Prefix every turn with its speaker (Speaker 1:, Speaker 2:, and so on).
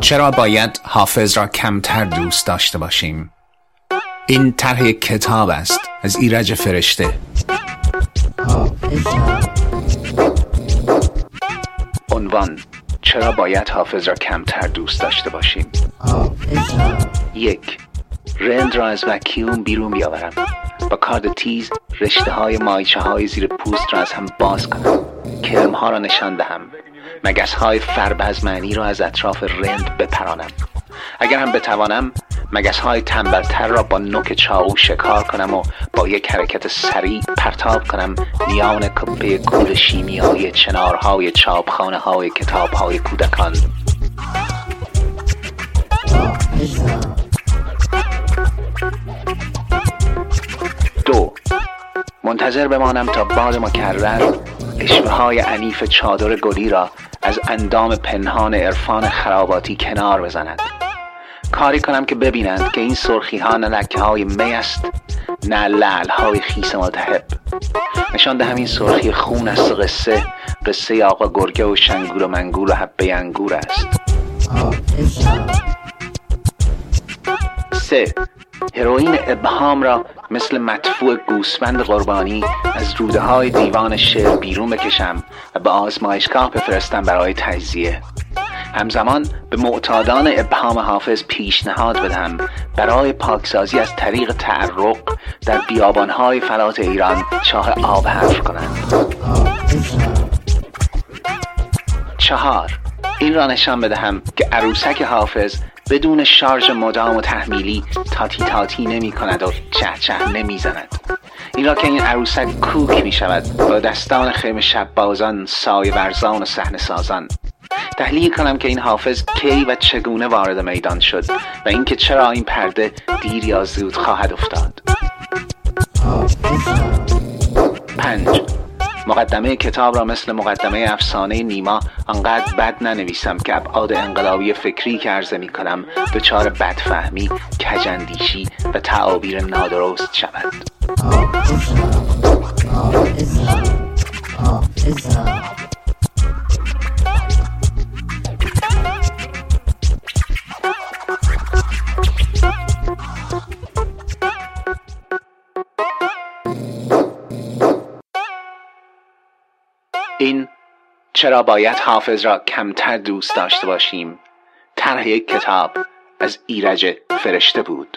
Speaker 1: چرا باید حافظ را کمتر دوست داشته باشیم؟ این طرح کتاب است از ایرج فرشته. عنوان چرا باید حافظ را کمتر دوست داشته باشیم؟ یک رند را از وکیوم بیرون بیاورم. با کارد تیز رشته های مایچه های زیر پوست را از هم باز کنم. کرم ها را نشان دهم. مگس های فربزمنی را از اطراف رند بپرانم. اگر هم بتوانم مگس های تنبلتر را با نوک چاقو شکار کنم و با یک حرکت سریع پرتاب کنم. میان کپه کود شیمیایی چنارهای چاپخانه های کتاب های کودکان. دو. منتظر بمانم تا باد مکرر اشوه های عنیف چادر گلی را از اندام پنهان عرفان خراباتی کنار بزند. کاری کنم که ببینند که این سرخی ها نه لکه های می است نه لعل های خیس متحب نشان دهم این سرخی خون است و قصه قصه آقا گرگه و شنگور و منگور و حبه انگور است. سه. هروئین ابهام را مثل مدفوع گوسفند قربانی از روده های دیوان شعر بیرون بکشم و به آزمایشگاه بفرستم برای تجزیه. همزمان به معتادان ابهام حافظ پیشنهاد بدهم برای پاکسازی از طریق تعرق در بیابانهای فلات ایران چاه آب حرف کنند. چهار. این را نشان بدهم که عروسک حافظ بدون شارژ مدام و تحمیلی تاتی تاتی نمی کند و چه چه نمی زند. این را که این عروسک کوک می شود با دستان خیم شب بازان سایه ورزان و صحنه سازان. تحلیل کنم که این حافظ کی و چگونه وارد میدان شد و اینکه چرا این پرده دیر یا زود خواهد افتاد. پنج. مقدمه کتاب را مثل مقدمه افسانه نیما انقدر بد ننویسم که ابعاد انقلابی فکری که عرضه می کنم دچار بدفهمی کجندیشی و تعابیر نادرست شود. این چرا باید حافظ را کمتر دوست داشته باشیم؟ طرح یک کتاب از ایرج فرشته بود.